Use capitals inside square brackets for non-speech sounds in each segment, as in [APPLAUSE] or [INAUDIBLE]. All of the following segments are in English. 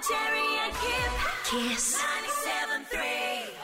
Jerry and Kip. Kiss 97.3.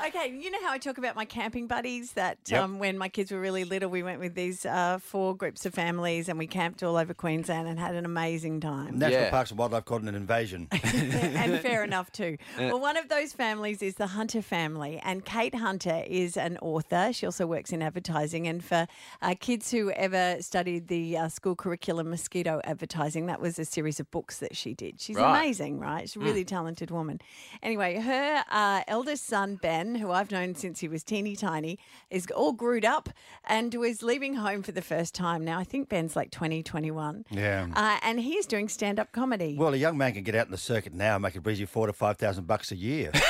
Okay, you know how I talk about my camping buddies? That Yep. um, when my kids were really little, we went with these uh, four groups of families and we camped all over Queensland and had an amazing time. National Yeah. Parks and Wildlife called it an invasion. [LAUGHS] and fair enough too. [LAUGHS] Well, one of those families is the Hunter family, and Kate Hunter is an author. She also works in advertising, and for uh, kids who ever studied the uh, school curriculum, mosquito advertising, that was a series of books that she did. She's Right. amazing, right? She's a really talented woman. Anyway, her uh, eldest son Ben, who I've known since he was teeny tiny, is all grewed up and was leaving home for the first time. Now I think Ben's like 20, 21. Yeah. Uh, and he's doing stand-up comedy. Well, a young man can get out in the circuit now and make a breezy four to five thousand bucks a year. [LAUGHS]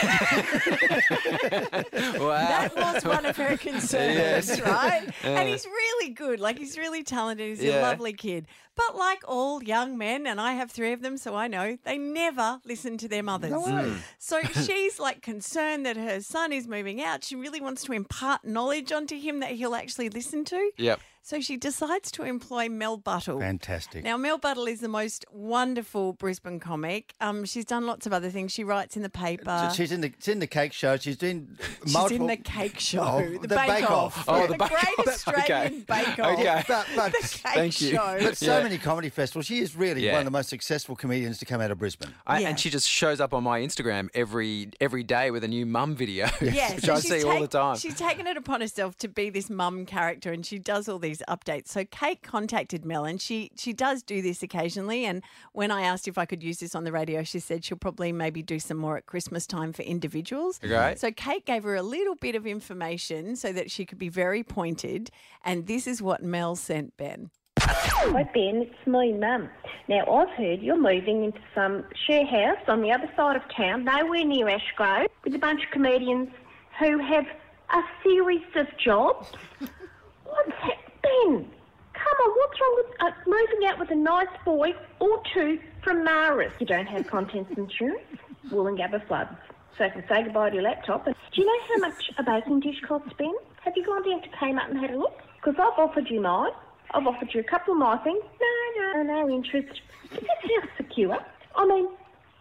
Wow. That was one of her concerns, Yes. right? And he's really good. Like, he's really talented. He's a lovely kid. But like all young men, and I have three of them, so I know, they never listen to their mothers. Mm. So [LAUGHS] she's like concerned that her son is moving out. She really wants to impart knowledge onto him that he'll actually listen to. Yep. So she decides to employ Mel Buttle. Fantastic. Now, Mel Buttle is the most wonderful Brisbane comic. Um, she's done lots of other things. She writes in the paper. she's in the she's in the cake show. She's doing [LAUGHS] She's multiple. in the cake show, Oh, the, the Bake, Bake Off. Off. Oh, the, the Bake Great Off. Australian Okay. Bake [LAUGHS] Off. Okay. But, but, The cake Thank you. show. [LAUGHS] but so Yeah. many comedy festivals. She is really Yeah. one of the most successful comedians to come out of Brisbane. I, Yeah. And she just shows up on my Instagram every every day with a new mum video, Yeah, which so I she's see all the time. She's taken it upon herself to be this mum character, and she does all these updates. So Kate contacted Mel, and she she does do this occasionally. And when I asked if I could use this on the radio, she said she'll probably maybe do some more at Christmas time for individuals. Okay. So Kate gave her a little bit of information so that she could be very pointed. And this is what Mel sent Ben. Hi Ben, it's me, Mum. Now I've heard you're moving into some share house on the other side of town, nowhere near Ashgrove, with a bunch of comedians who have a series of jobs. [LAUGHS] What's that, Ben? Come on, what's wrong with uh, moving out with a nice boy or two from Marist? You don't have contents insurance, Woolloongabba floods. So I can say goodbye to your laptop. And do you know how much a baking dish costs, Ben? Have you gone down to Kmart and had a look? Because I've offered you mine. I've offered you a couple of my things. No, no, no interest. Is this house secure? I mean,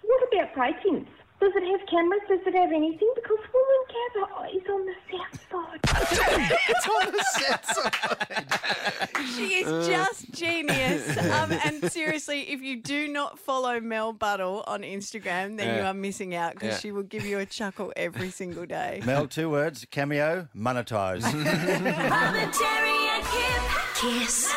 what about break-ins? Does it have cameras? Does it have anything? Because Woolloongabba is on the south side. [LAUGHS] it's on the south side. She is just genius. Um, and seriously, if you do not follow Mel Buttle on Instagram, then you are missing out because Yeah. she will give you a chuckle every single day. [LAUGHS] Mel, two words, cameo, monetise. Tom and Jerry and Kip. Kiss